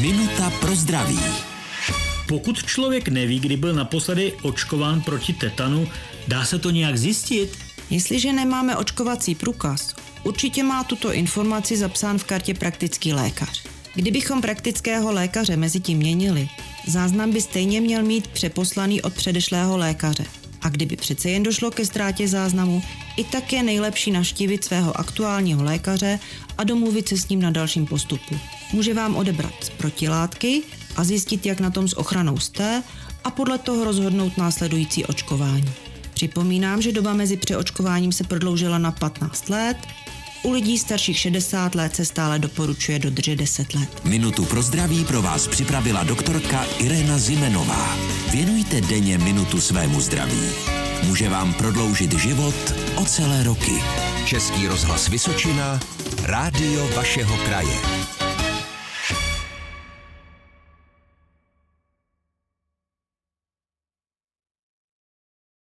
Minuta pro zdraví. Pokud člověk neví, kdy byl naposledy očkován proti tetanu, dá se to nějak zjistit? Jestliže nemáme očkovací průkaz, určitě má tuto informaci zapsán v kartě praktický lékař. Kdybychom praktického lékaře mezi tím měnili, záznam by stejně měl mít přeposlaný od předešlého lékaře. A kdyby přece jen došlo ke ztrátě záznamu, i tak je nejlepší naštívit svého aktuálního lékaře a domluvit se s ním na dalším postupu. Může vám odebrat protilátky a zjistit, jak na tom s ochranou jste a podle toho rozhodnout následující očkování. Připomínám, že doba mezi přeočkováním se prodloužila na 15 let, u lidí starších 60 let se stále doporučuje dodržet 10 let. Minutu pro zdraví pro vás připravila doktorka Irena Zimenová. Věnujte denně minutu svému zdraví. Může vám prodloužit život o celé roky. Český rozhlas Vysočina, rádio vašeho kraje.